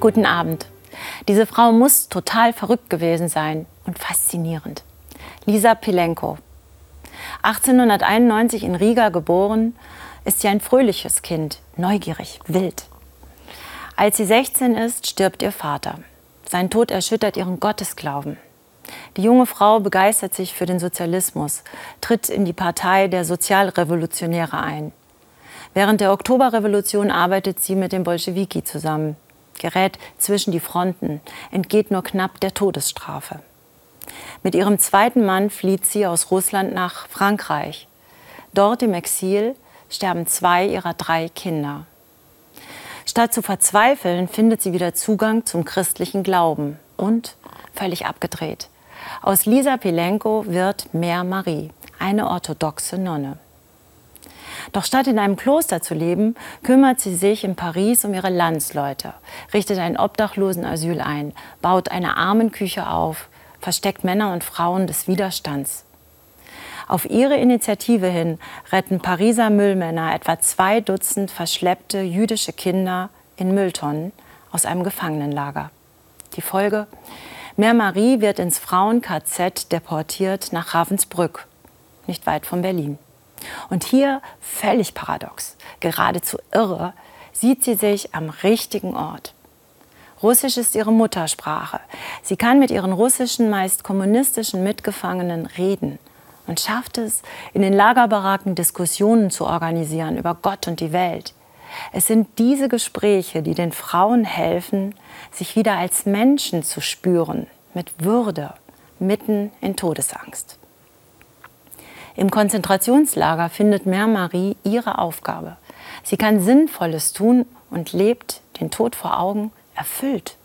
Guten Abend. Diese Frau muss total verrückt gewesen sein und faszinierend. Lisa Pilenko. 1891 in Riga geboren, ist sie ein fröhliches Kind, neugierig, wild. Als sie 16 ist, stirbt ihr Vater. Sein Tod erschüttert ihren Gottesglauben. Die junge Frau begeistert sich für den Sozialismus, tritt in die Partei der Sozialrevolutionäre ein. Während der Oktoberrevolution arbeitet sie mit den Bolschewiki zusammen, gerät zwischen die Fronten, entgeht nur knapp der Todesstrafe. Mit ihrem zweiten Mann flieht sie aus Russland nach Frankreich. Dort im Exil sterben zwei ihrer drei Kinder. Statt zu verzweifeln, findet sie wieder Zugang zum christlichen Glauben und völlig abgedreht. Aus Lisa Pilenko wird Mär Marie, eine orthodoxe Nonne. Doch statt in einem Kloster zu leben, kümmert sie sich in Paris um ihre Landsleute, richtet ein Obdachlosenasyl ein, baut eine Armenküche auf, versteckt Männer und Frauen des Widerstands. Auf ihre Initiative hin retten Pariser Müllmänner etwa zwei Dutzend verschleppte jüdische Kinder in Mülltonnen aus einem Gefangenenlager. Die Folge? Mère Marie wird ins Frauen-KZ deportiert nach Ravensbrück, nicht weit von Berlin. Und hier, völlig paradox, geradezu irre, sieht sie sich am richtigen Ort. Russisch ist ihre Muttersprache. Sie kann mit ihren russischen, meist kommunistischen Mitgefangenen reden und schafft es, in den Lagerbaracken Diskussionen zu organisieren über Gott und die Welt. Es sind diese Gespräche, die den Frauen helfen, sich wieder als Menschen zu spüren, mit Würde, mitten in Todesangst. Im Konzentrationslager findet Mère Marie ihre Aufgabe. Sie kann Sinnvolles tun und lebt, den Tod vor Augen, erfüllt.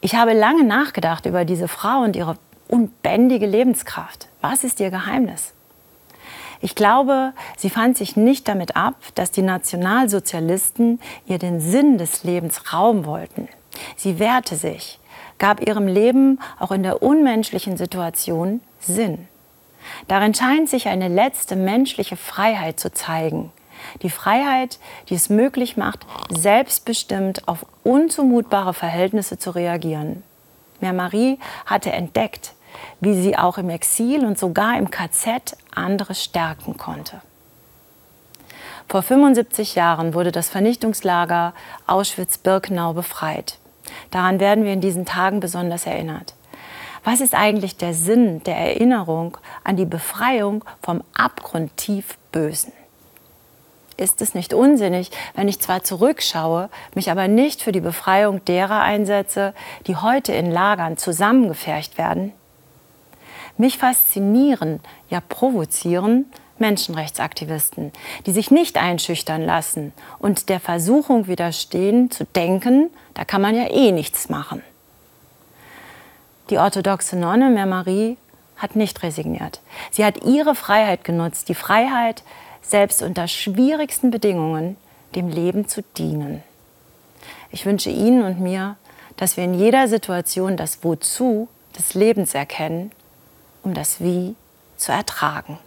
Ich habe lange nachgedacht über diese Frau und ihre unbändige Lebenskraft. Was ist ihr Geheimnis? Ich glaube, sie fand sich nicht damit ab, dass die Nationalsozialisten ihr den Sinn des Lebens rauben wollten. Sie wehrte sich, gab ihrem Leben auch in der unmenschlichen Situation Sinn. Darin scheint sich eine letzte menschliche Freiheit zu zeigen. Die Freiheit, die es möglich macht, selbstbestimmt auf unzumutbare Verhältnisse zu reagieren. Mère Marie hatte entdeckt, wie sie auch im Exil und sogar im KZ andere stärken konnte. Vor 75 Jahren wurde das Vernichtungslager Auschwitz-Birkenau befreit. Daran werden wir in diesen Tagen besonders erinnert. Was ist eigentlich der Sinn der Erinnerung an die Befreiung vom abgrundtief Bösen? Ist es nicht unsinnig, wenn ich zwar zurückschaue, mich aber nicht für die Befreiung derer einsetze, die heute in Lagern zusammengefercht werden? Mich faszinieren, ja provozieren Menschenrechtsaktivisten, die sich nicht einschüchtern lassen und der Versuchung widerstehen, zu denken, da kann man ja eh nichts machen. Die orthodoxe Nonne Mère Marie hat nicht resigniert. Sie hat ihre Freiheit genutzt, die Freiheit, selbst unter schwierigsten Bedingungen dem Leben zu dienen. Ich wünsche Ihnen und mir, dass wir in jeder Situation das Wozu des Lebens erkennen, um das Wie zu ertragen.